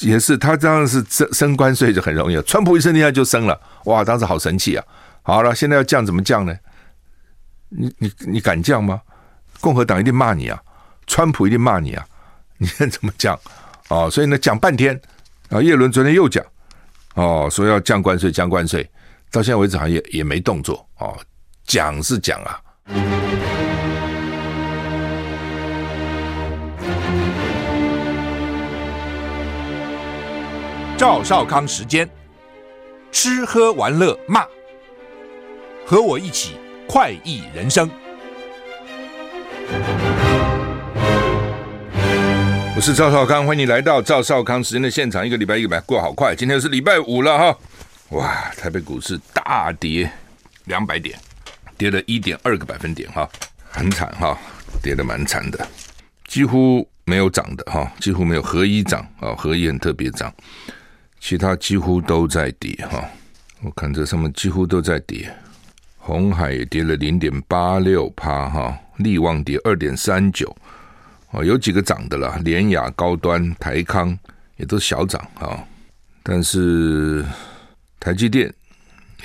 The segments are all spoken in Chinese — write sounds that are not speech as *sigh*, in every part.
也是，他当然是升升关税就很容易。川普一升，现在就升了，哇，当时好神奇啊！好了，现在要降怎么降呢？你你你敢降吗？共和党一定骂你啊，川普一定骂你啊，*laughs* 你看怎么降？哦，所以呢，讲半天啊，叶伦昨天又讲哦，说要降关税，降关税，到现在为止好像也也没动作哦，讲是讲啊。赵少康时间，吃喝玩乐骂，和我一起快意人生。我是赵少康，欢迎你来到赵少康时间的现场。一个礼拜一个礼拜过好快，今天是礼拜五了哈！哇，台北股市大跌两百点，跌了一点二个百分点哈，很惨哈，跌得蛮惨的，几乎没有涨的哈，几乎没有合一涨啊，合一很特别涨。其他几乎都在跌哈，我看这上面几乎都在跌，鸿海也跌了零点八六趴哈，力旺跌二点三九，哦，有几个涨的啦，联雅高端、台康也都小涨哈，但是台积电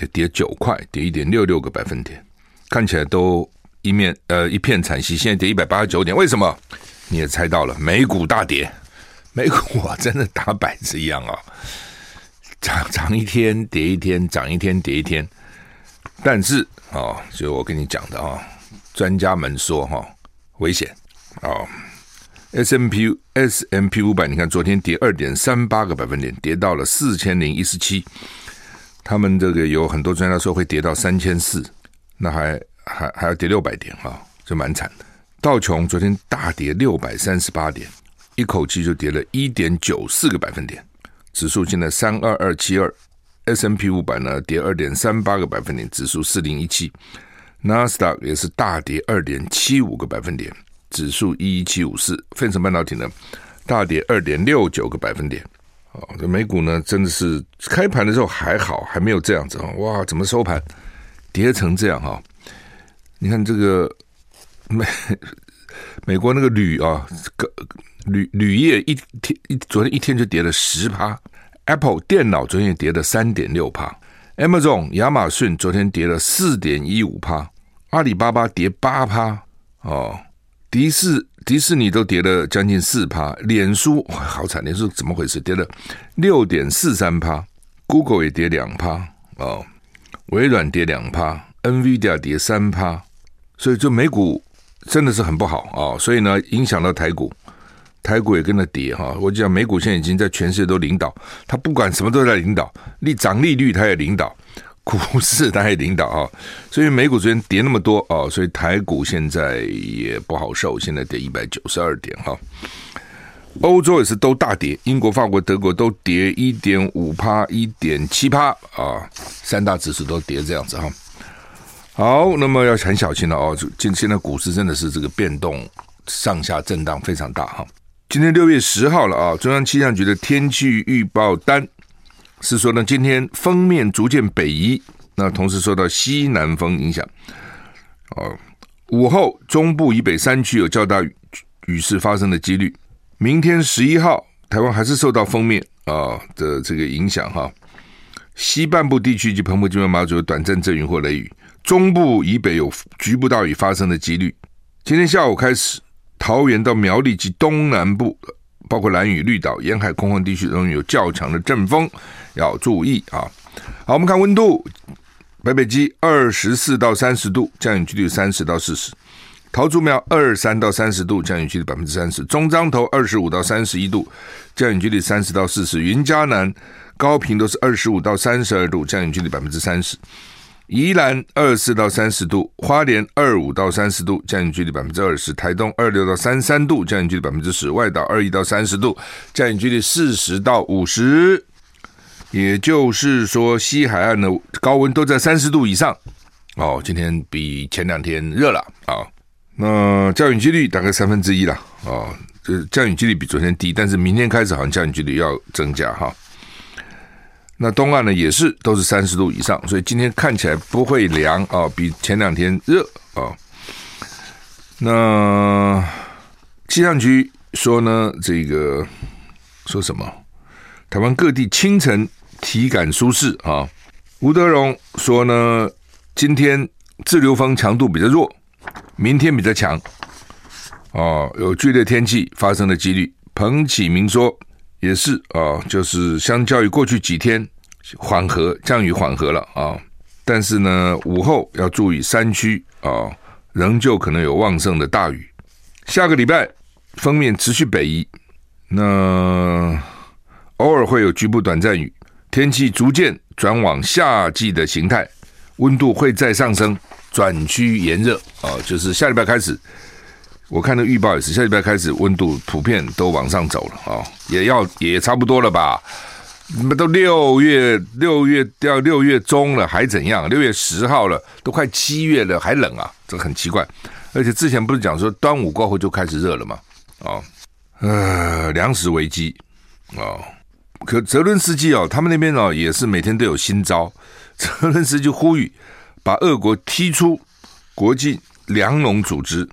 也跌九块，跌一点六六个百分点，看起来都一面呃一片惨兮，现在跌一百八十九点，为什么？你也猜到了，美股大跌。美股啊，真的打摆子一样啊，涨涨一天跌一天，涨一天跌一天。但是啊，就我跟你讲的啊，专家们说哈，危险啊。S M P S M P 五百，你看昨天跌二点三八个百分点，跌到了四千零一十七。他们这个有很多专家说会跌到三千四，那还还还要跌六百点哈，就蛮惨的。道琼昨天大跌六百三十八点。一口气就跌了一点九四个百分点，指数现在三二二七二，S&P 五百呢跌二点三八个百分点，指数四零一七，纳斯达克也是大跌二点七五个百分点，指数一一七五四，费城半导体呢大跌二点六九个百分点。哦，这美股呢真的是开盘的时候还好，还没有这样子啊！哇，怎么收盘跌成这样哈？你看这个美 *laughs* 美国那个铝啊，个。铝铝业一天一昨天一天就跌了十趴，Apple 电脑昨天也跌了三点六趴，Amazon 亚马逊昨天跌了四点一五趴，阿里巴巴跌八趴，哦，迪士迪士尼都跌了将近四趴，脸书好惨，脸书怎么回事？跌了六点四三趴，Google 也跌两趴，哦，微软跌两趴，NVIDIA 跌三趴，所以就美股真的是很不好啊，所以呢影响到台股。台股也跟着跌哈，我讲美股现在已经在全世界都领导，它不管什么都在领导，利涨利率它也领导，股市它也领导啊，所以美股昨天跌那么多啊，所以台股现在也不好受，现在跌一百九十二点哈。欧洲也是都大跌，英国、法国、德国都跌一点五趴、一点七趴啊，三大指数都跌这样子哈。好，那么要很小心了哦，今现在股市真的是这个变动上下震荡非常大哈。今天六月十号了啊！中央气象局的天气预报单是说呢，今天锋面逐渐北移，那同时受到西南风影响，哦，午后中部以北山区有较大雨雨势发生的几率。明天十一号，台湾还是受到锋面啊的这个影响哈，西半部地区及澎湖、金门、马祖有短暂阵雨或雷雨，中部以北有局部大雨发生的几率。今天下午开始。桃园到苗栗及东南部，包括兰屿、绿岛沿海空旷地区，容易有较强的阵风，要注意啊！好，我们看温度，北北基二十四到三十度，降雨几率三十到四十；桃竹苗二三到三十度，降雨几率百分之三十；中彰投二十五到三十一度，降雨几率三十到四十；云嘉南、高屏都是二十五到三十二度，降雨几率百分之三十。宜兰二四到三十度，花莲二五到三十度，降雨距离百分之二十；台东二六到三三度，降雨距离百分之十；外岛二一到三十度，降雨距离四十到五十。也就是说，西海岸的高温都在三十度以上。哦，今天比前两天热了啊。那降雨几率大概三分之一了。哦，这降雨几率比昨天低，但是明天开始好像降雨几率要增加哈。那东岸呢也是都是三十度以上，所以今天看起来不会凉啊，比前两天热啊。那气象局说呢，这个说什么？台湾各地清晨体感舒适啊。吴德荣说呢，今天自流风强度比较弱，明天比较强。哦，有剧烈天气发生的几率。彭启明说也是啊，就是相较于过去几天缓和，降雨缓和了啊，但是呢，午后要注意山区啊，仍旧可能有旺盛的大雨。下个礼拜锋面持续北移，那偶尔会有局部短暂雨，天气逐渐转往夏季的形态，温度会再上升，转趋炎热啊！就是下礼拜开始，我看的预报也是下礼拜开始，温度普遍都往上走了啊，也要也差不多了吧？你们都六月六月到六月中了，还怎样？六月十号了，都快七月了，还冷啊？这很奇怪。而且之前不是讲说端午过后就开始热了吗？啊，呃，粮食危机啊。可泽伦斯基哦，他们那边哦也是每天都有新招。*laughs* 泽伦斯基呼吁把俄国踢出国际粮农组织，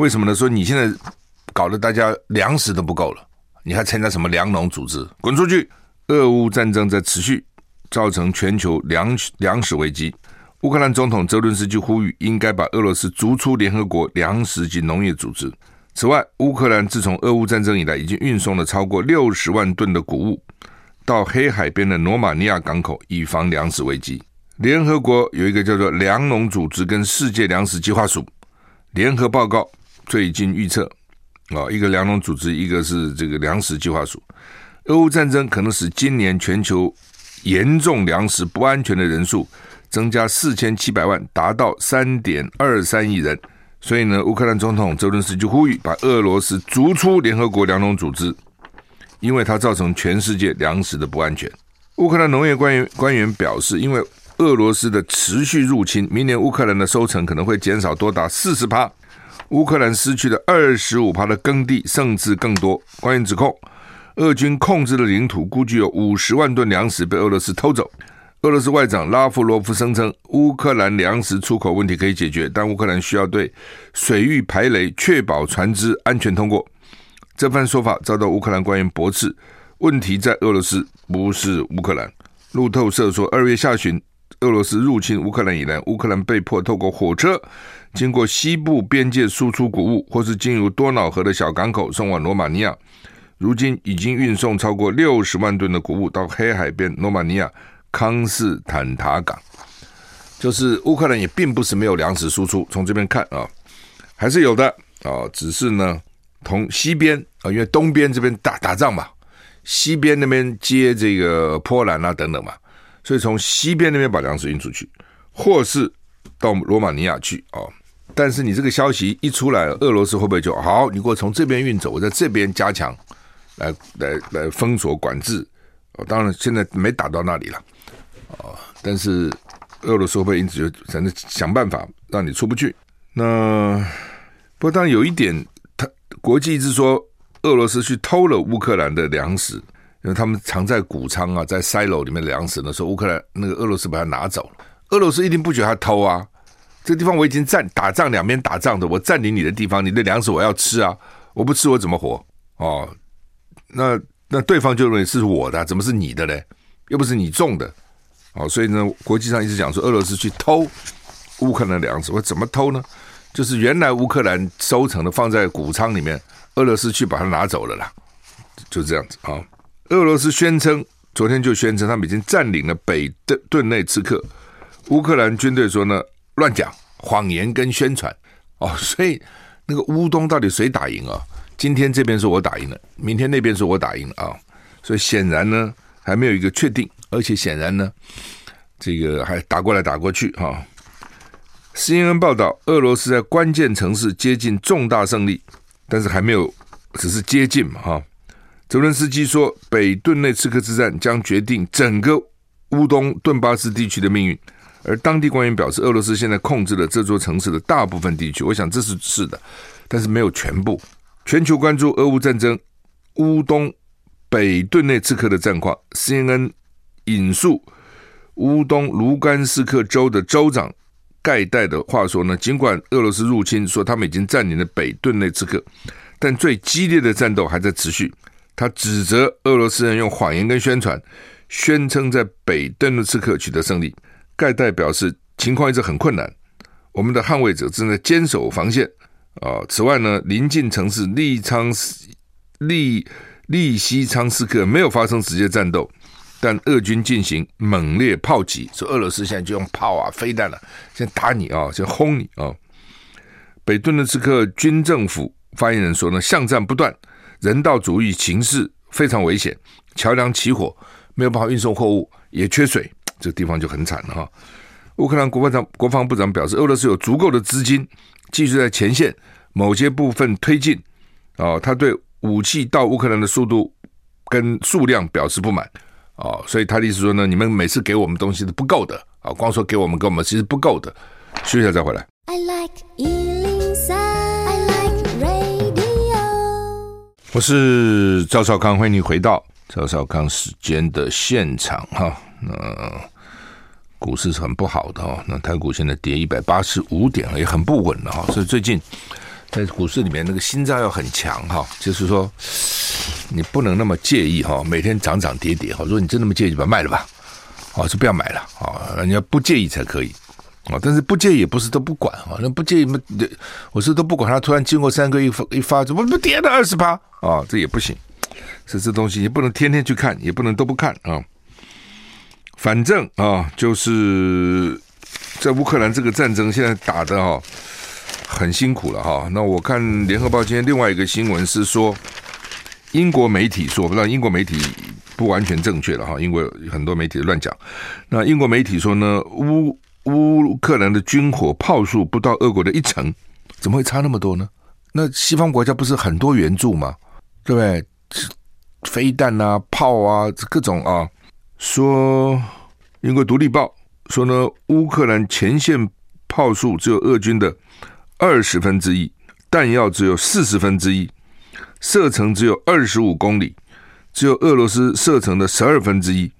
为什么呢？说你现在搞得大家粮食都不够了，你还参加什么粮农组织？滚出去！俄乌战争在持续，造成全球粮粮食危机。乌克兰总统泽伦斯基呼吁，应该把俄罗斯逐出联合国粮食及农业组织。此外，乌克兰自从俄乌战争以来，已经运送了超过六十万吨的谷物到黑海边的罗马尼亚港口，以防粮食危机。联合国有一个叫做粮农组织跟世界粮食计划署联合报告，最近预测啊，一个粮农组织，一个是这个粮食计划署，俄乌战争可能使今年全球严重粮食不安全的人数增加四千七百万，达到三点二三亿人。所以呢，乌克兰总统泽伦斯基呼吁把俄罗斯逐出联合国粮农组织，因为它造成全世界粮食的不安全。乌克兰农业官员官员表示，因为俄罗斯的持续入侵，明年乌克兰的收成可能会减少多达四十趴，乌克兰失去了二十五趴的耕地，甚至更多。官员指控，俄军控制的领土估计有五十万吨粮食被俄罗斯偷走。俄罗斯外长拉夫罗夫声称，乌克兰粮食出口问题可以解决，但乌克兰需要对水域排雷，确保船只安全通过。这番说法遭到乌克兰官员驳斥，问题在俄罗斯，不是乌克兰。路透社说，二月下旬，俄罗斯入侵乌克兰以来，乌克兰被迫透过火车经过西部边界输出谷物，或是进入多瑙河的小港口送往罗马尼亚。如今已经运送超过六十万吨的谷物到黑海边罗马尼亚。康斯坦塔港，就是乌克兰也并不是没有粮食输出，从这边看啊，还是有的啊，只是呢，从西边啊，因为东边这边打打仗嘛，西边那边接这个波兰啊等等嘛，所以从西边那边把粮食运出去，或是到罗马尼亚去啊。但是你这个消息一出来，俄罗斯会不会就好？你给我从这边运走，我在这边加强，来来来封锁管制。哦当然现在没打到那里了。啊！但是俄罗斯会不会因此就反正想办法让你出不去？那不过当然有一点，他国际一直说俄罗斯去偷了乌克兰的粮食，因为他们藏在谷仓啊，在 silo 里面的粮食呢，说乌克兰那个俄罗斯把它拿走了。俄罗斯一定不觉得他偷啊！这个地方我已经占打仗，两边打仗的，我占领你的地方，你的粮食我要吃啊！我不吃我怎么活？哦，那那对方就认为是我的，怎么是你的嘞？又不是你种的。哦，所以呢，国际上一直讲说俄罗斯去偷乌克兰粮食，我怎么偷呢？就是原来乌克兰收成的放在谷仓里面，俄罗斯去把它拿走了啦，就这样子啊。俄罗斯宣称，昨天就宣称他们已经占领了北顿顿内茨克，乌克兰军队说呢，乱讲，谎言跟宣传哦。*laughs* 所以那个乌东到底谁打赢啊？今天这边说我打赢了，明天那边说我打赢了啊。所以显然呢，还没有一个确定。而且显然呢，这个还打过来打过去哈。CNN 报道，俄罗斯在关键城市接近重大胜利，但是还没有，只是接近嘛哈。泽伦斯基说，北顿内茨克之战将决定整个乌东顿巴斯地区的命运，而当地官员表示，俄罗斯现在控制了这座城市的大部分地区。我想这是是的，但是没有全部。全球关注俄乌战争，乌东北顿内茨克的战况，CNN。引述乌东卢甘斯克州的州长盖代的话说呢，尽管俄罗斯入侵，说他们已经占领了北顿内茨克，但最激烈的战斗还在持续。他指责俄罗斯人用谎言跟宣传，宣称在北顿涅茨克取得胜利。盖代表示，情况一直很困难，我们的捍卫者正在坚守防线。啊，此外呢，临近城市利昌斯利利西昌斯克没有发生直接战斗，但俄军进行猛烈炮击，说俄罗斯现在就用炮啊、飞弹了、先打你啊，先轰你啊。北顿涅茨克军政府发言人说呢，巷战不断，人道主义情势非常危险，桥梁起火，没有办法运送货物，也缺水，这个地方就很惨了哈。乌克兰国防长国防部长表示，俄罗斯有足够的资金。继续在前线某些部分推进，啊、哦，他对武器到乌克兰的速度跟数量表示不满，啊、哦，所以他的意思说呢，你们每次给我们东西是不够的，啊、哦，光说给我们给我们其实不够的，休息一下再回来。I like 103, I like radio。我是赵少康，欢迎你回到赵少康时间的现场哈，那。股市是很不好的哦，那台股现在跌一百八十五点，也很不稳了哈。所以最近在股市里面，那个心脏要很强哈，就是说你不能那么介意哈，每天涨涨跌跌哈。如果你真那么介意，就把它卖了吧，哦，就不要买了啊。人家不介意才可以啊，但是不介意也不是都不管啊，那不介意嘛，我是都不管他，突然经过三个一发一发，怎么不跌了二十八啊？这也不行，是这东西你不能天天去看，也不能都不看啊。反正啊，就是在乌克兰这个战争现在打的哈很辛苦了哈。那我看联合报今天另外一个新闻是说，英国媒体说，不知道英国媒体不完全正确了哈，因为很多媒体乱讲。那英国媒体说呢，乌乌克兰的军火炮数不到俄国的一成，怎么会差那么多呢？那西方国家不是很多援助吗？对不对？飞弹啊，炮啊，各种啊。说，英国《独立报》说呢，乌克兰前线炮数只有俄军的二十分之一，弹药只有四十分之一，射程只有二十五公里，只有俄罗斯射程的十二分之一。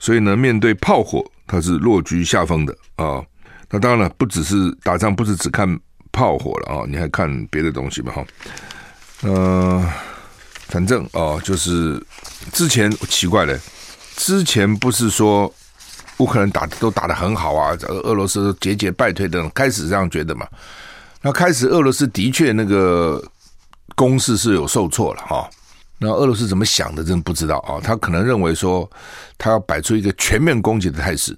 所以呢，面对炮火，它是落居下风的啊。那当然了，不只是打仗，不是只看炮火了啊，你还看别的东西嘛哈。呃，反正啊，就是之前奇怪了。之前不是说乌克兰打都打得很好啊，俄俄罗斯节节败退的，开始这样觉得嘛？那开始俄罗斯的确那个攻势是有受挫了哈。那俄罗斯怎么想的，真不知道啊。他可能认为说，他要摆出一个全面攻击的态势，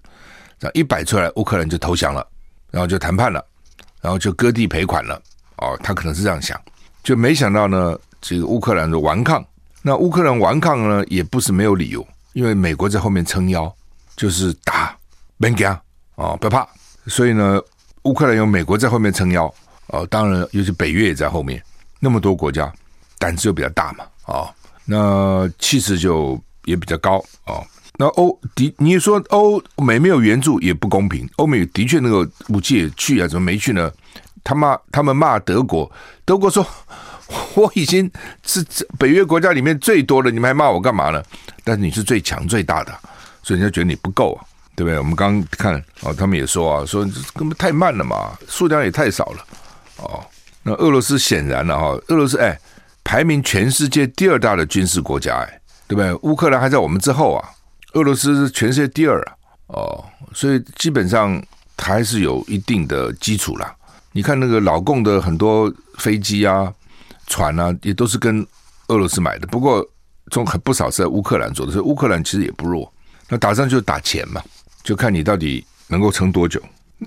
这样一摆出来，乌克兰就投降了，然后就谈判了，然后就割地赔款了。哦，他可能是这样想，就没想到呢，这个乌克兰的顽抗。那乌克兰顽抗呢，也不是没有理由。因为美国在后面撑腰，就是打，别惊啊，不要怕。所以呢，乌克兰有美国在后面撑腰，哦，当然，尤其北约也在后面，那么多国家，胆子就比较大嘛，啊，那气势就也比较高啊。那欧的，你说欧美没有援助也不公平，欧美的确那个武器也去啊，怎么没去呢？他骂他们骂德国，德国说。*laughs* 我已经是北约国家里面最多的，你们还骂我干嘛呢？但是你是最强最大的，所以人家觉得你不够啊，对不对？我们刚看哦，他们也说啊，说根本太慢了嘛，数量也太少了哦。那俄罗斯显然了哈，俄罗斯哎，排名全世界第二大的军事国家哎，对不对？乌克兰还在我们之后啊，俄罗斯是全世界第二啊哦，所以基本上还是有一定的基础啦。你看那个老共的很多飞机啊。船、啊，也都是跟俄罗斯买的，不过中很不少是在乌克兰做的，所以乌克兰其实也不弱。那打仗就打钱嘛，就看你到底能够撑多久。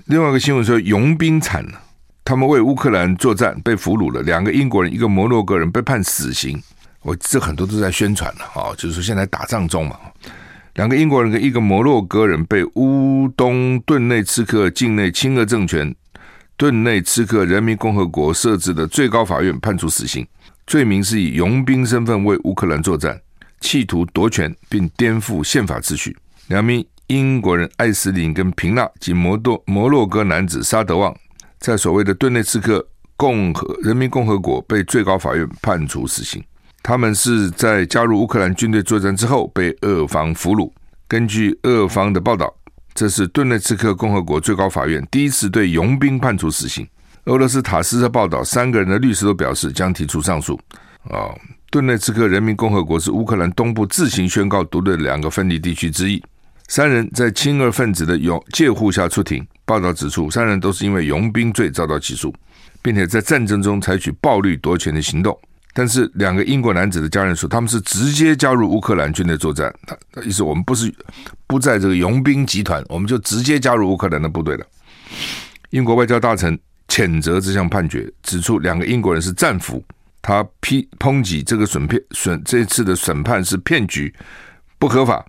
另外一个新闻说，佣兵惨了，他们为乌克兰作战被俘虏了，两个英国人，一个摩洛哥人被判死刑。我这很多都在宣传了啊，就是说现在打仗中嘛，两个英国人跟一个摩洛哥人被乌东顿内茨克境内亲俄政权。顿内茨克人民共和国设置的最高法院判处死刑，罪名是以佣兵身份为乌克兰作战，企图夺权并颠覆宪法秩序。两名英国人艾斯林跟平纳及摩多摩洛哥男子沙德旺，在所谓的顿内茨克共和人民共和国被最高法院判处死刑。他们是在加入乌克兰军队作战之后被俄方俘虏。根据俄方的报道。这是顿内茨克共和国最高法院第一次对佣兵判处死刑。俄罗斯塔斯社报道，三个人的律师都表示将提出上诉。啊，顿内茨克人民共和国是乌克兰东部自行宣告独立的两个分离地区之一。三人在亲俄分子的拥介护下出庭。报道指出，三人都是因为佣兵罪遭到起诉，并且在战争中采取暴力夺权的行动。但是，两个英国男子的家人说，他们是直接加入乌克兰军队作战。他意思，我们不是不在这个佣兵集团，我们就直接加入乌克兰的部队了。英国外交大臣谴责这项判决，指出两个英国人是战俘。他批抨击这个审判审这次的审判是骗局，不合法。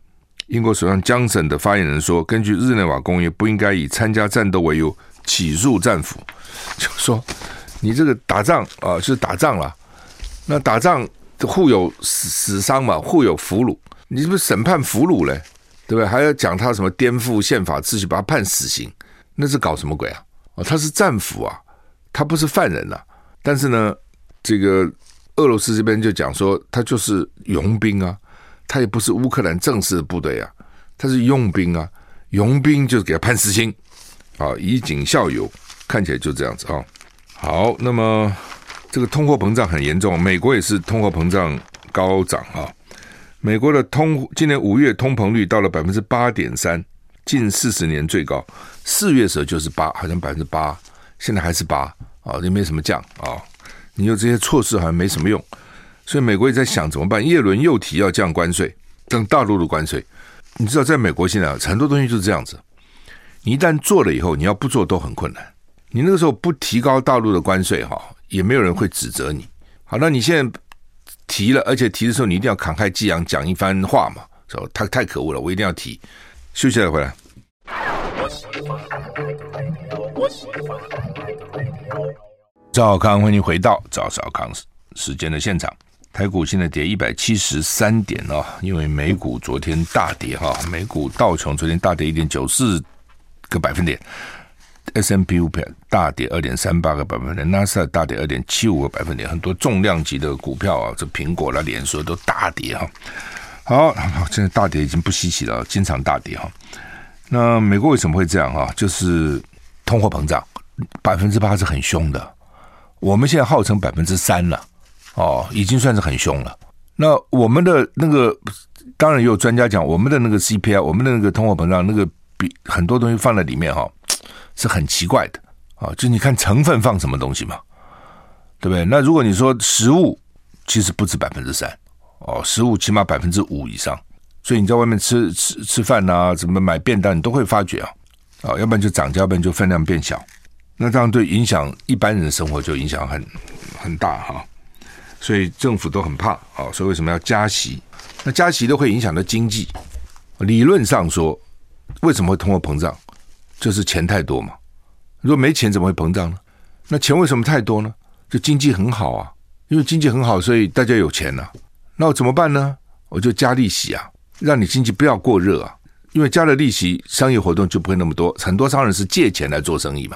英国首相强森的发言人说：“根据日内瓦公约，不应该以参加战斗为由起诉战俘。*laughs* 就说你这个打仗啊，就是打仗了。那打仗互有死死伤嘛，互有俘虏。你是不是审判俘虏嘞？对不对？还要讲他什么颠覆宪法秩序，把他判死刑？那是搞什么鬼啊？哦，他是战俘啊，他不是犯人呐、但是呢，这个俄罗斯这边就讲说，他就是佣兵啊。”他也不是乌克兰正式的部队啊，他是佣兵啊，佣兵就是给他判死刑，啊，以儆效尤，看起来就这样子啊。好，那么这个通货膨胀很严重，美国也是通货膨胀高涨啊。美国的通今年五月通膨率到了百分之八点三，近四十年最高。四月的时候就是八，好像百分之八，现在还是八啊，也没什么降啊。你有这些措施好像没什么用。所以美国也在想怎么办？耶伦又提要降关税，降大陆的关税。你知道，在美国现在很多东西就是这样子。你一旦做了以后，你要不做都很困难。你那个时候不提高大陆的关税，哈，也没有人会指责你。好，那你现在提了，而且提的时候你一定要慷慨激昂讲一番话嘛，说太太可恶了，我一定要提。休息了回来。赵少康，欢迎回到赵少康时间的现场。台股现在跌一百七十三点、哦，因为美股昨天大跌哈，美股道琼昨天大跌一点九四个百分点 S M P 五百大跌二点三八个百分点，纳斯达大跌二点七五个百分点，很多重量级的股票啊，这苹果啦、脸书都大跌哈。好，现在大跌已经不稀奇了，经常大跌哈。那美国为什么会这样哈？就是通货膨胀百分之八是很凶的，我们现在号称百分之三了。哦，已经算是很凶了。那我们的那个，当然也有专家讲，我们的那个 CPI，我们的那个通货膨胀，那个比很多东西放在里面哈，是很奇怪的啊。就你看成分放什么东西嘛，对不对？那如果你说食物，其实不止百分之三哦，食物起码百分之五以上。所以你在外面吃吃吃饭呐，怎么买便当，你都会发觉啊，啊，要不然就涨价，要不然就分量变小。那这样对影响一般人的生活就影响很很大哈。所以政府都很怕啊，所以为什么要加息？那加息都会影响到经济。理论上说，为什么会通货膨胀？就是钱太多嘛。如果没钱怎么会膨胀呢？那钱为什么太多呢？就经济很好啊，因为经济很好，所以大家有钱啊。那我怎么办呢？我就加利息啊，让你经济不要过热啊。因为加了利息，商业活动就不会那么多。很多商人是借钱来做生意嘛。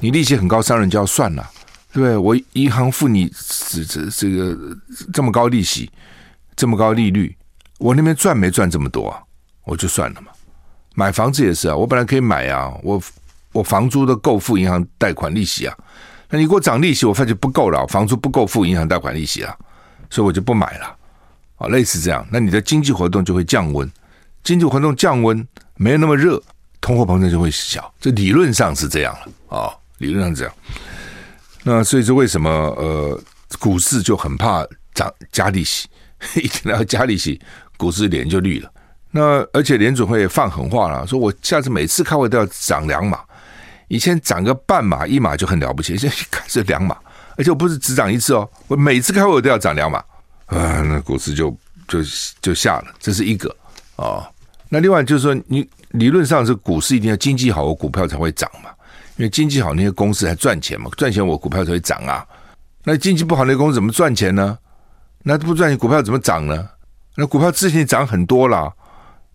你利息很高，商人就要算了。对，我银行付你这这这个这么高利息，这么高利率，我那边赚没赚这么多啊？我就算了嘛。买房子也是啊，我本来可以买啊，我我房租都够付银行贷款利息啊。那你给我涨利息，我发觉不够了，房租不够付银行贷款利息啊，所以我就不买了。啊，类似这样，那你的经济活动就会降温，经济活动降温，没有那么热，通货膨胀就会小。这理论上是这样了啊，理论上是这样。那所以说，为什么呃股市就很怕涨加利息？*laughs* 一听到加利息，股市脸就绿了。那而且联准会也放狠话了，说我下次每次开会都要涨两码，以前涨个半码一码就很了不起，现在开始两码，而且我不是只涨一次哦，我每次开会我都要涨两码啊，那股市就就就下了，这是一个啊。那另外就是说，你理论上是股市一定要经济好，我股票才会涨嘛。因为经济好，那些公司才赚钱嘛，赚钱我股票才会涨啊。那经济不好，那些公司怎么赚钱呢？那不赚钱，股票怎么涨呢？那股票之前涨很多了，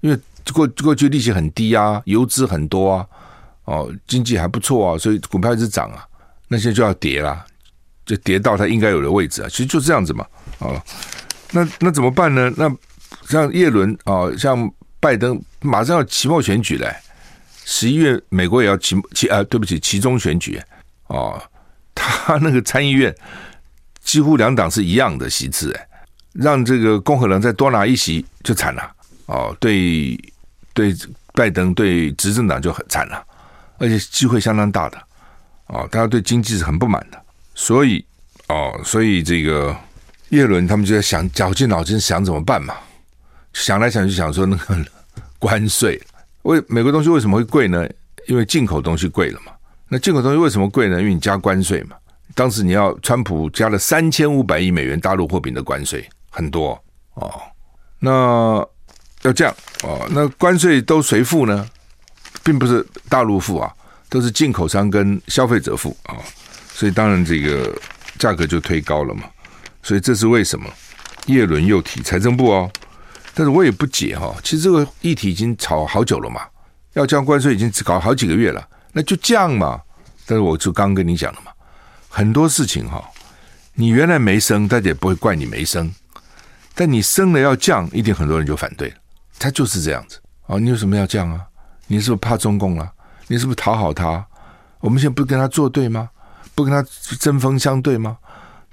因为过过去利息很低啊，游资很多啊，哦，经济还不错啊，所以股票一直涨啊。那现在就要跌了，就跌到它应该有的位置啊。其实就这样子嘛，哦，那那怎么办呢？那像叶伦啊，像拜登，马上要期末选举嘞。十一月，美国也要期期啊，对不起，期中选举哦，*laughs* 他那个参议院几乎两党是一样的席次哎，让这个共和党再多拿一席就惨了哦，对对，拜登对执政党就很惨了，而且机会相当大的哦，大家对经济是很不满的，所以哦，所以这个叶伦他们就在想，绞尽脑汁想怎么办嘛，想来想去想说那个 *laughs* 关税，为美国东西为什么会贵呢？因为进口东西贵了嘛。那进口东西为什么贵呢？因为你加关税嘛。当时你要川普加了三千五百亿美元大陆货品的关税，很多哦。那要这样哦，那关税都谁付呢？并不是大陆付啊，都是进口商跟消费者付啊。所以当然这个价格就推高了嘛。所以这是为什么？叶伦又提财政部哦，但是我也不解哈。其实这个议题已经吵好久了嘛，要降关税已经搞好几个月了。那就降嘛，但是我就刚跟你讲了嘛，很多事情哈，你原来没升，大家也不会怪你没升，但你升了要降，一定很多人就反对了，他就是这样子啊。你有什么要降啊？你是不是怕中共啊？你是不是讨好他？我们现在不跟他作对吗？不跟他针锋相对吗？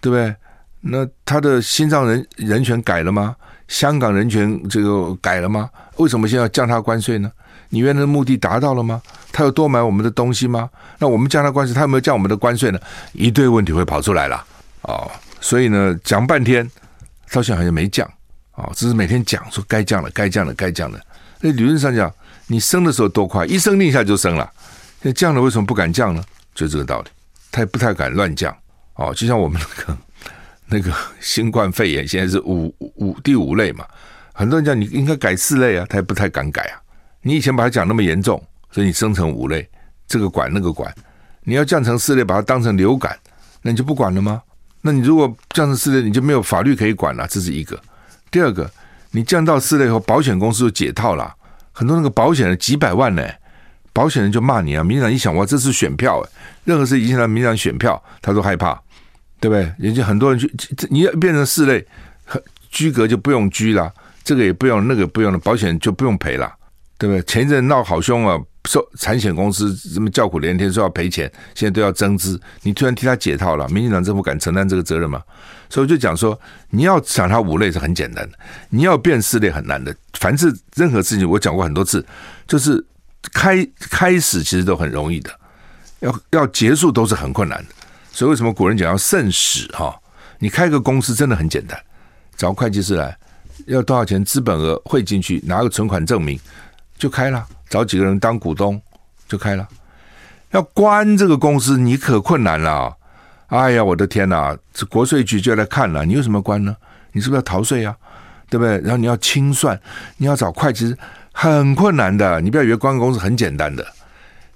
对不对？那他的心脏人人权改了吗？香港人权这个改了吗？为什么现在要降他关税呢？你原来的目的达到了吗？他有多买我们的东西吗？那我们降他关税，他有没有降我们的关税呢？一堆问题会跑出来了哦。所以呢，讲半天，到现在好像没降哦，只是每天讲说该降了，该降了，该降了。那理论上讲，你升的时候多快，一声令下就升了。那降了为什么不敢降呢？就这个道理，他也不太敢乱降哦。就像我们那个 *laughs* 那个新冠肺炎，现在是五五第五类嘛，很多人讲你应该改四类啊，他也不太敢改啊。你以前把它讲那么严重，所以你升成五类，这个管那个管，你要降成四类，把它当成流感，那你就不管了吗？那你如果降成四类，你就没有法律可以管了，这是一个。第二个，你降到四类以后，保险公司就解套了，很多那个保险人几百万呢，保险人就骂你啊。民进党一想，哇，这是选票，任何事影响到民进党选票，他都害怕，对不对？人家很多人去，你要变成四类，居格就不用居了，这个也不用，那个不用了，保险就不用赔了。对不对？前一阵闹好凶啊，说产险公司这么叫苦连天，说要赔钱，现在都要增资。你突然替他解套了，民进党政府敢承担这个责任吗？所以我就讲说，你要想他五类是很简单的，你要变四类很难的。凡是任何事情，我讲过很多次，就是开开始其实都很容易的，要要结束都是很困难的。所以为什么古人讲要慎始哈？你开个公司真的很简单，找会计师来，要多少钱资本额汇进去，拿个存款证明。就开了，找几个人当股东就开了。要关这个公司，你可困难了。哎呀，我的天哪！这国税局就来看了。你为什么关呢？你是不是要逃税呀？对不对？然后你要清算，你要找会计师，很困难的。你不要以为关公司很简单的。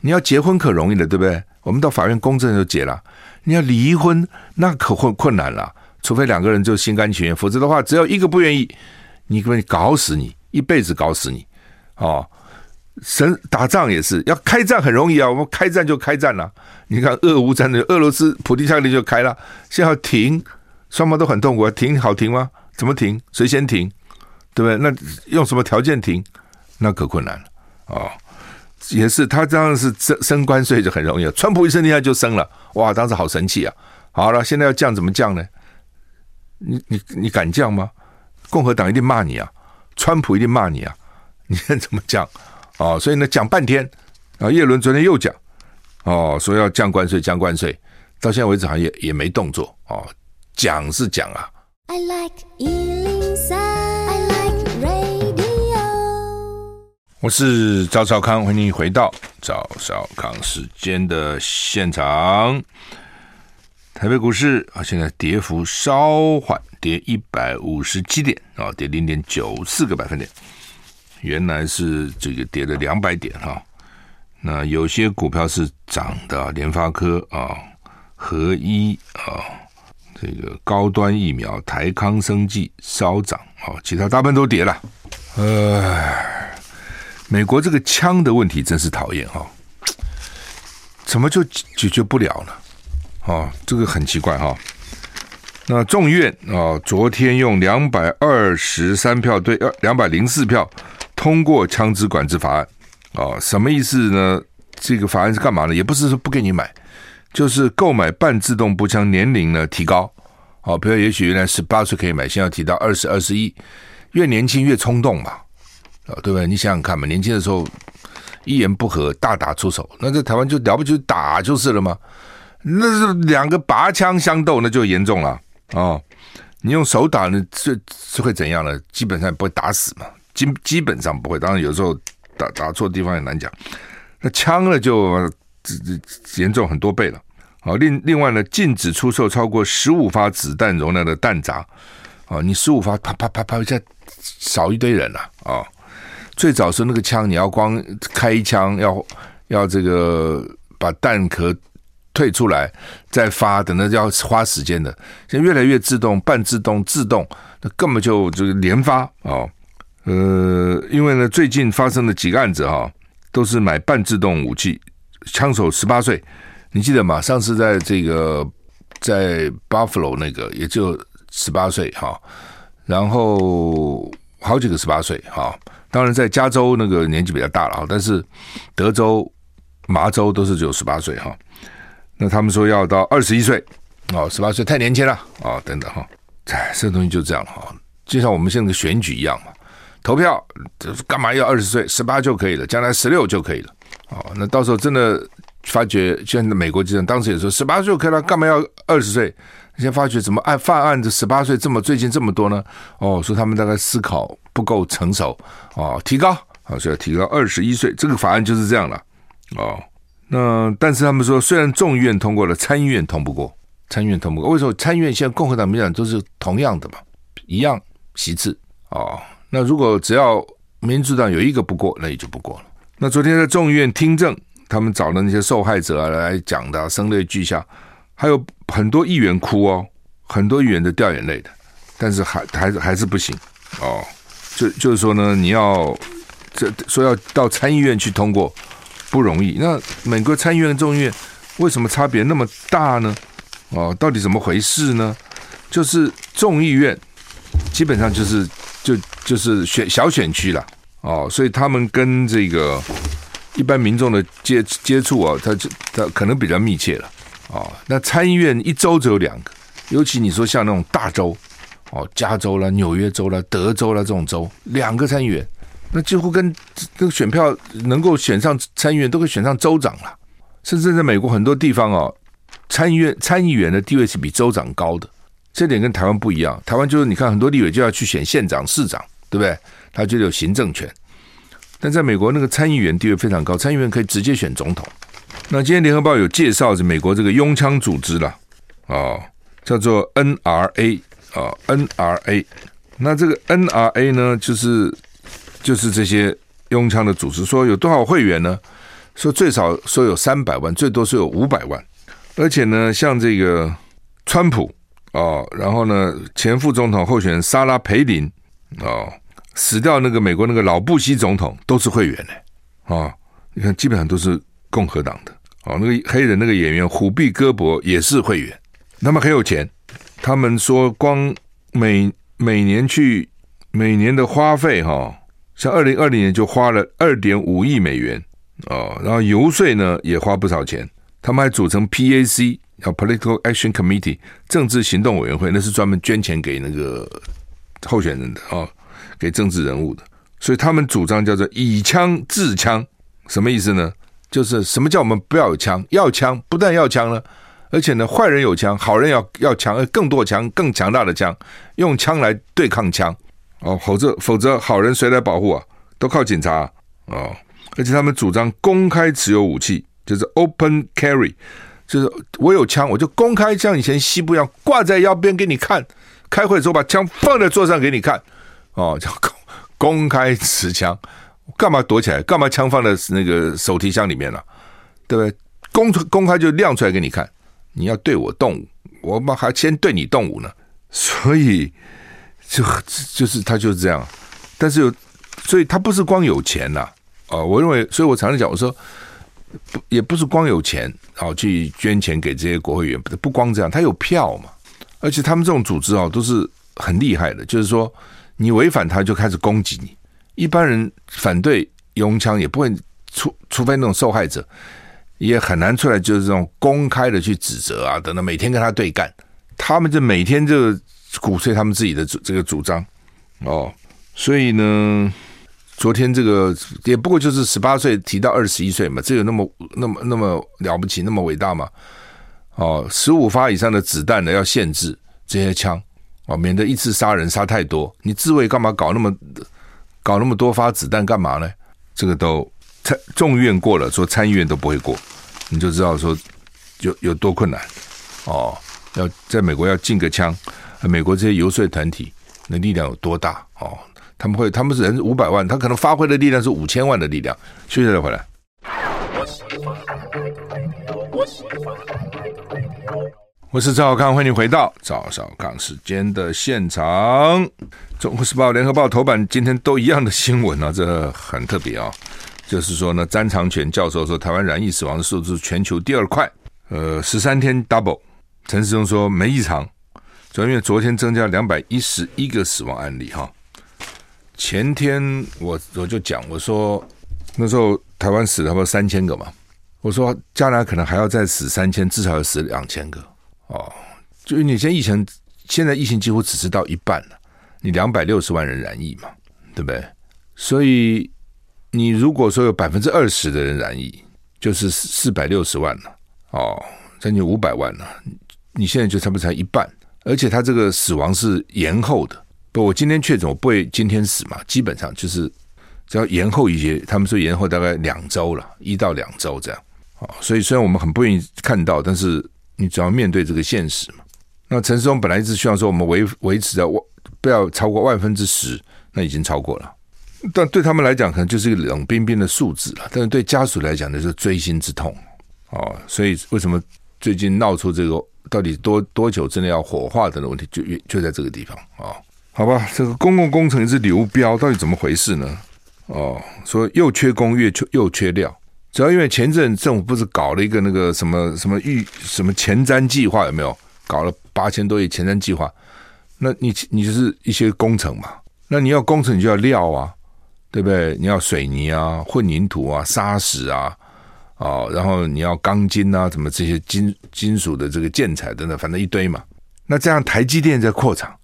你要结婚可容易的，对不对？我们到法院公证就结了。你要离婚，那可困困难了。除非两个人就心甘情愿，否则的话，只要一个不愿意，你可以搞死你，一辈子搞死你。哦，神打仗也是要开战很容易啊，我们开战就开战了。你看俄乌战争，俄罗斯普丁下令就开了，现在要停，双方都很痛苦，停好停吗？怎么停？谁先停？对不对？那用什么条件停？那可困难了哦。也是他这样是升升关税就很容易，川普一声令下就升了，哇，当时好神气啊。好了，现在要降怎么降呢？你你你敢降吗？共和党一定骂你啊，川普一定骂你啊。你看怎么降？哦，所以呢，讲半天啊。叶伦昨天又讲哦，说要降关税，降关税，到现在为止好像也也没动作哦。讲是讲啊。I like 103, I like radio。我是赵少康，欢迎回到赵少康时间的现场。台北股市啊，现在跌幅稍缓，跌一百五十七点啊，跌零点九四个百分点。原来是这个跌了两百点哈，那有些股票是涨的，联发科啊、合一啊、这个高端疫苗、台康生技稍涨啊，其他大部分都跌了。呃，美国这个枪的问题真是讨厌哈，怎么就解决不了呢？啊，这个很奇怪哈。那众院啊，昨天用两百二十三票对二两百零四票。通过枪支管制法案，啊，什么意思呢？这个法案是干嘛呢？也不是说不给你买，就是购买半自动步枪年龄呢提高，哦，比如也许原来十八岁可以买，现在提到二十二十一，越年轻越冲动嘛，啊，对不对？你想想看嘛，年轻的时候一言不合大打出手，那在台湾就了不起打就是了吗？那是两个拔枪相斗，那就严重了啊、你用手打呢，这是会怎样呢？基本上不会打死嘛，基基本上不会。当然有时候打打错地方也难讲。那枪呢，就这这严重很多倍了。好，另另外呢，禁止出售超过十五发子弹容量的弹闸。啊，你十五发，啪啪啪啪一下，少一堆人了啊！最早是那个枪，你要光开一枪，要要这个把弹壳。退出来再发，等等要花时间的。现在越来越自动、半自动、自动，那根本就这个连发哦。呃，因为呢，最近发生的几个案子哈、都是买半自动武器，枪手十八岁，你记得吗？上次在这个在 Buffalo 那个也就十八岁哈，然后好几个十八岁哈。当然在加州那个年纪比较大了，但是德州、麻州都是只有十八岁哈。那他们说要到二十一岁，哦，十八岁太年轻了，哦，等等哈，哎，这东西就这样哈，就像我们现在的选举一样嘛，投票干嘛要二十岁？十八就可以了，将来十六就可以了，哦，那到时候真的发觉，现在美国就像当时也说十八岁就可以了，干嘛要二十岁？现在发觉怎么案犯案的十八岁这么最近这么多呢？哦，说他们大概思考不够成熟，哦，提高，好，所以要提高二十一岁，这个法案就是这样了，哦。那但是他们说，虽然众议院通过了，参议院通不过，参议院通不过。为什么参议院现在共和党、民党都是同样的嘛，一样席次哦。那如果只要民主党有一个不过，那也就不过了。那昨天在众议院听证，他们找的那些受害者来讲的，声泪俱下，还有很多议员哭哦，很多议员都掉眼泪的，但是还还是还是不行哦。就就是说呢，你要这说要到参议院去通过。不容易。那美国参议院、众议院为什么差别那么大呢？哦，到底怎么回事呢？就是众议院基本上就是就就是选小选区了哦，所以他们跟这个一般民众的接接触啊，他就他可能比较密切了哦。那参议院一州只有两个，尤其你说像那种大州哦，加州啦、纽约州啦、德州啦这种州，两个参议员。那几乎跟这个选票能够选上参议员，都可以选上州长了。甚至在美国很多地方哦，参议院参议员的地位是比州长高的。这点跟台湾不一样。台湾就是你看很多立委就要去选县长、市长，对不对？他就有行政权。但在美国那个参议员地位非常高，参议员可以直接选总统。那今天联合报有介绍是美国这个拥枪组织了，哦，叫做 NRA 啊 NRA。那这个 NRA 呢，就是。就是这些拥枪的组织说有多少会员呢？说最少说有三百万，最多说有五百万。而且呢，像这个川普哦，然后呢，前副总统候选人莎拉培林哦，死掉那个美国那个老布希总统都是会员呢。哦，你看基本上都是共和党的哦。那个黑人那个演员虎臂戈博也是会员，他们很有钱。他们说光每每年去每年的花费哈。哦像二零二零年就花了二点五亿美元哦，然后游说呢也花不少钱。他们还组成 PAC，叫 Political Action Committee，政治行动委员会，那是专门捐钱给那个候选人的哦，给政治人物的。所以他们主张叫做以枪制枪，什么意思呢？就是什么叫我们不要有枪？要枪，不但要枪呢，而且呢，坏人有枪，好人要要枪，更多枪，更强大的枪，用枪来对抗枪。哦，否则否则好人谁来保护啊？都靠警察啊！哦，而且他们主张公开持有武器，就是 open carry，就是我有枪，我就公开像以前西部一样挂在腰边给你看。开会的时候把枪放在桌上给你看。哦，叫 *laughs* 公公开持枪，干嘛躲起来？干嘛枪放在那个手提箱里面呢、对不对？公公开就亮出来给你看。你要对我动武，我们还先对你动武呢。所以。就就是他就是这样，但是有，所以他不是光有钱呐，啊，我认为，所以我常常讲，我说不也不是光有钱，好去捐钱给这些国会议员，不不光这样，他有票嘛，而且他们这种组织啊都是很厉害的，就是说你违反他就开始攻击你，一般人反对拥枪也不会，除除非那种受害者，也很难出来就是这种公开的去指责啊等等，每天跟他对干。他们就每天就鼓吹他们自己的这个主张。哦，所以呢，昨天这个也不过就是十八岁提到二十一岁嘛，这有那么那么那么了不起，那么伟大吗？哦，十五发以上的子弹呢要限制这些枪哦，免得一次杀人杀太多。你自卫干嘛搞那么搞那么多发子弹干嘛呢？这个都参众院过了，说参议院都不会过，你就知道说有有多困难哦。要在美国要禁个枪，美国这些游说团体那力量有多大哦？他们会他们是人五百万，他可能发挥的力量是五千万的力量。休息再回来。我是赵少康，欢迎回到赵少康时间的现场。中国时报、联合报头版今天都一样的新闻啊，这很特别啊。就是说呢，詹长权教授说，台湾染疫死亡的数字全球第二快，呃，十三天 double。陈时中说没异常，主要因为昨天增加两百一十一个死亡案例哈。前天我我就讲我说那时候台湾死了差不多三千个嘛，我说将来可能还要再死三千，至少要死两千个哦。就你现在疫情现在疫情几乎只是到一半了，你两百六十万人染疫嘛，对不对？所以你如果说有百分之二十的人染疫，就是四百六十万了哦，将近五百万了。你现在就差不多才一半，而且他这个死亡是延后的。不，我今天确诊，我不会今天死嘛，基本上就是只要延后一些。他们说延后大概两周了，一到两周这样。啊，所以虽然我们很不愿意看到，但是你只要面对这个现实嘛。那陈世忠本来一直希望说我们维维持在万不要超过万分之十，那已经超过了。但对他们来讲，可能就是一个冷冰冰的数字了。但是对家属来讲，那是锥心之痛。哦，所以为什么最近闹出这个？到底多多久真的要火化的问题，就就在这个地方啊？好吧，这个公共工程一直流标，到底怎么回事呢？哦，说又缺工，又缺又缺料，主要因为前阵政府不是搞了一个那个什么什么预什么前瞻计划，有没有？搞了八千多亿前瞻计划，那你你就是一些工程嘛，那你要工程，你就要料啊，对不对？你要水泥啊、混凝土啊、砂石啊。哦，然后你要钢筋啊，什么这些金金属的这个建材等等，反正一堆嘛。那这样台积电在扩厂，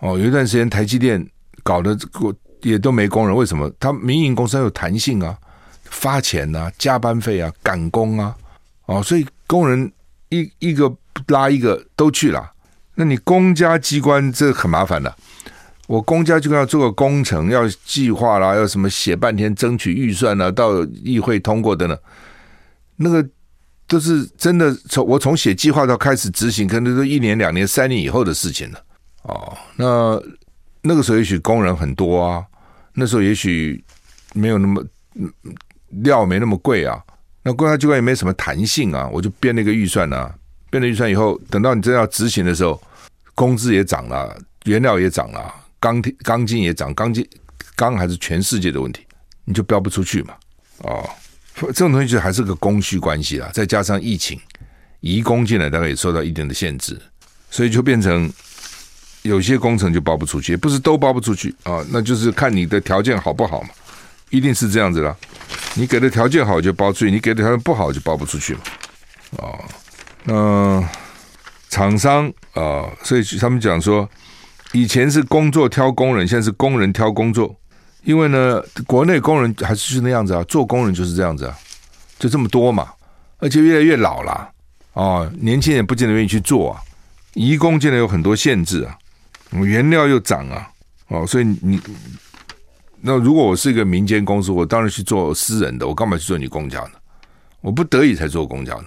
哦，有一段时间台积电搞的过也都没工人，为什么？他民营公司有弹性啊，发钱啊，加班费啊，赶工啊，哦，所以工人一一个拉一个都去了。那你公家机关这很麻烦的，我公家机关要做个工程，要计划啦，要什么写半天，争取预算啊，到议会通过等等。那个都是真的，从我从写计划到开始执行，可能都一年、两年、三年以后的事情了。哦，那那个时候也许工人很多啊，那时候也许没有那么料没那么贵啊，那公家机关也没什么弹性啊，我就编了一个预算啊，编了预算以后，等到你真要执行的时候，工资也涨了，原料也涨了，钢铁、钢筋也涨，钢筋钢还是全世界的问题，你就标不出去嘛，哦。这种东西就还是个供需关系啦，再加上疫情移工进来，大概也受到一定的限制，所以就变成有些工程就包不出去，不是都包不出去啊，那就是看你的条件好不好嘛，一定是这样子啦。你给的条件好就包出去，你给的条件不好就包不出去嘛。啊，那厂商啊，所以他们讲说，以前是工作挑工人，现在是工人挑工作。因为呢，国内工人还是是那样子啊，做工人就是这样子啊，就这么多嘛，而且越来越老了啊，年轻人不见得愿意去做啊，移工现在有很多限制啊，原料又涨啊，哦，所以你那如果我是一个民间公司，我当然去做私人的，我干嘛去做你公家呢？我不得已才做公家呢，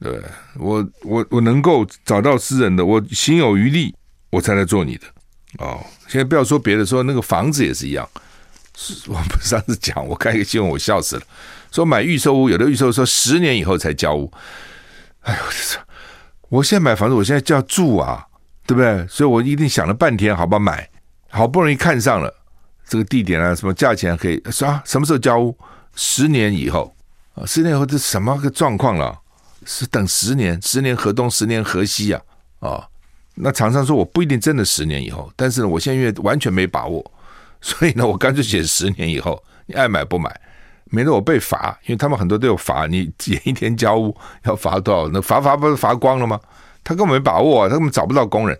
对不对，我我我能够找到私人的，我心有余力，我才来做你的哦。现在不要说别的，说那个房子也是一样。我们上次讲，我看一个新闻，我笑死了。说买预售屋，有的预售说十年以后才交屋。哎呦，我现在买房子，我现在就要住啊，对不对？所以我一定想了半天，好吧，买，好不容易看上了这个地点啊，什么价钱可以说啊？什么时候交屋？十年以后啊，十年以后这什么个状况了？是等十年，十年河东，十年河西啊啊！那厂商说我不一定真的十年以后，但是呢，我现在因为完全没把握。所以呢，我干脆写十年以后，你爱买不买，免得我被罚，因为他们很多都有罚，你延一天交屋要罚多少？那罚罚不是罚光了吗？他根本没把握啊，他根本找不到工人。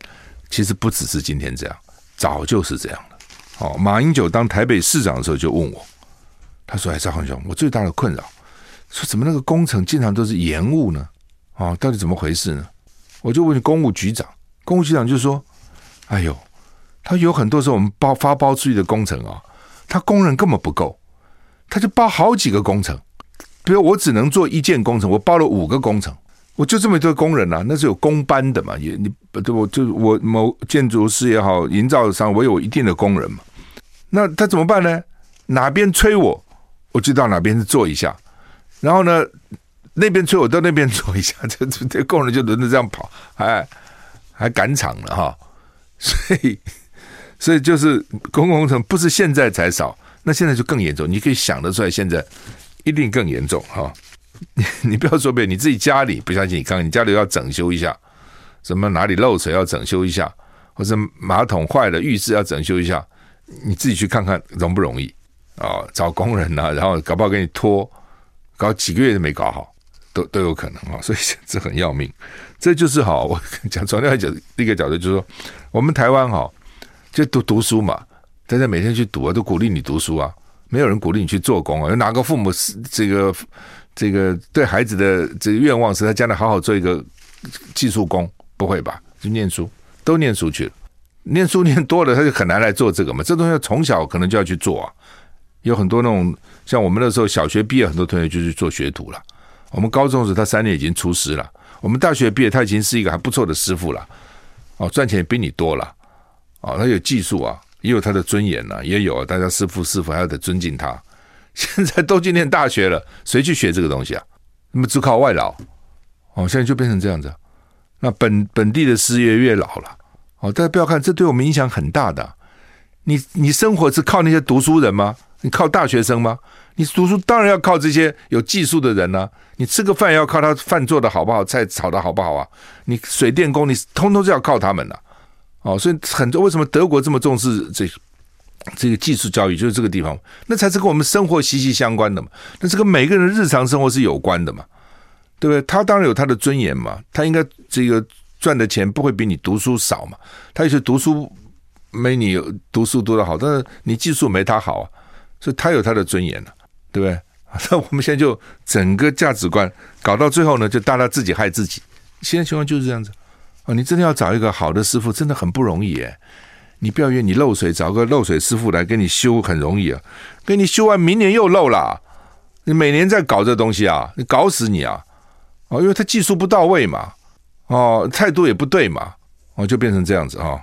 其实不只是今天这样，早就是这样了。哦，马英九当台北市长的时候就问我，他说：“哎，赵康兄，我最大的困扰，说怎么那个工程经常都是延误呢？哦，到底怎么回事呢？”我就问公务局长，公务局长就说：“哎呦，他有很多时候我们包发包出去的工程啊，他工人根本不够，他就包好几个工程。比如我只能做一件工程，我包了五个工程，我就这么多工人啊，那是有工班的嘛？也你对我就我某建筑师也好，营造商我有一定的工人嘛。那他怎么办呢？哪边催我，我就到哪边去做一下，然后呢？”那边催我到那边做一下，*laughs* 这这工人就轮着这样跑，还还赶场了哈，*laughs* 所以所以就是公共工程不是现在才少，那现在就更严重。你可以想得出来，现在一定更严重哈。*laughs* 你不要说别，你自己家里不相信，你看你家里要整修一下，什么哪里漏水要整修一下，或者马桶坏了浴室要整修一下，你自己去看看容不容易啊？找工人呐，然后搞不好给你拖，搞几个月都没搞好。都都有可能啊，所以这很要命。这就是好，我讲从另外一个角度，就是说，我们台湾哈，就读读书嘛，大家每天去读啊，都鼓励你读书啊，没有人鼓励你去做工啊。哪个父母是这个这个对孩子的这个愿望是他将来好好做一个技术工？不会吧？就念书，都念书去了，念书念多了，他就很难来做这个嘛。这东西从小可能就要去做啊。有很多那种像我们那时候小学毕业，很多同学就去做学徒了。我们高中时，他三年已经出师了。我们大学毕业，他已经是一个还不错的师傅了。哦，赚钱也比你多了。哦，他有技术啊，也有他的尊严呢，也有啊。大家师傅师傅还要得尊敬他。现在都去念大学了，谁去学这个东西啊？那么只靠外劳。哦，现在就变成这样子。那本本地的师爷越老了。哦，大家不要看，这对我们影响很大的。你你生活是靠那些读书人吗？你靠大学生吗？你读书当然要靠这些有技术的人呢、你吃个饭要靠他饭做的好不好，菜炒的好不好啊？你水电工，你通通是要靠他们的、哦，所以很多为什么德国这么重视这这个技术教育，就是这个地方，那才是跟我们生活息息相关的嘛。那这跟每个人的日常生活是有关的嘛，对不对？他当然有他的尊严嘛，他应该这个赚的钱不会比你读书少嘛。他也许读书没你读书读得好，但是你技术没他好啊。所以他有他的尊严了，对不对？*laughs* 那我们现在就整个价值观搞到最后呢，就大家自己害自己。现在情况就是这样子啊！你真的要找一个好的师傅，真的很不容易哎。你不要以为你漏水，找个漏水师傅来给你修很容易啊，给你修完明年又漏了。你每年在搞这东西啊，你搞死你啊！哦，因为他技术不到位嘛，哦，态度也不对嘛，哦，就变成这样子啊！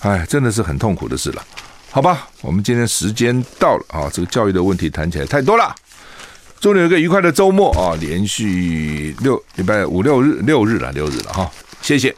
哎，真的是很痛苦的事了。好吧，我们今天时间到了啊！这个教育的问题谈起来太多了，祝你有个愉快的周末啊！连续六礼拜五六日六日了，六日了哈，谢谢。